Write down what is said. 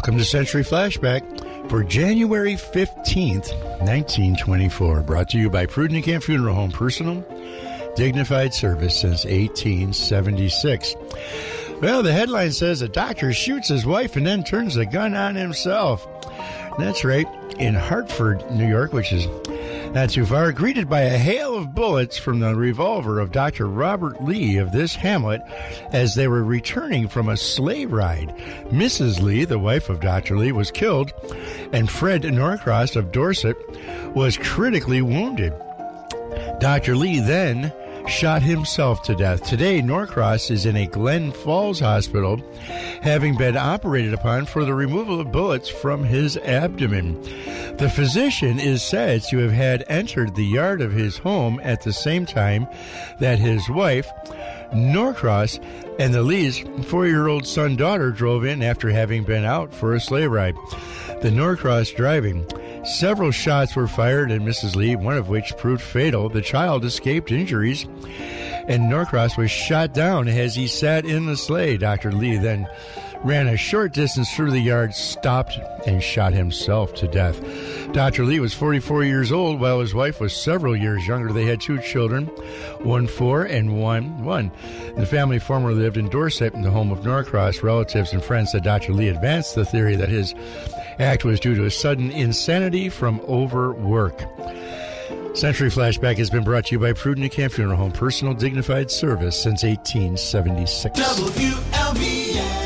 Welcome to Century Flashback for January 15th, 1924. Brought to you by Prudent Camp Funeral Home Personal, dignified service since 1876. Well, the headline says a doctor shoots his wife and then turns the gun on himself. That's right. In Hartford, New York, which is not too far, greeted by a hail of bullets from the revolver of Dr. Robert Lee of this hamlet as they were returning from a sleigh ride. Mrs. Lee, the wife of Dr. Lee, was killed, and Fred Norcross of Dorset was critically wounded. Dr. Lee then shot himself to death. Today, Norcross is in a Glens Falls hospital, having been operated upon for the removal of bullets from his abdomen. The physician is said to have had entered the yard of his home at the same time that his wife, Norcross, and the Lee's four year old son daughter drove in after having been out for a sleigh ride. The Norcross driving. Several shots were fired at Mrs. Lee, one of which proved fatal. The child escaped injuries, and Norcross was shot down as he sat in the sleigh. Dr. Lee then ran a short distance through the yard, stopped, and shot himself to death. Dr. Lee was 44 years old, while his wife was several years younger. They had two children, one four and one one. The family formerly lived in Dorset in the home of Norcross. Relatives and friends said Dr. Lee advanced the theory that his act was due to a sudden insanity from overwork. Century Flashback has been brought to you by Prudent Camp Funeral Home, personal dignified service since 1876. WLB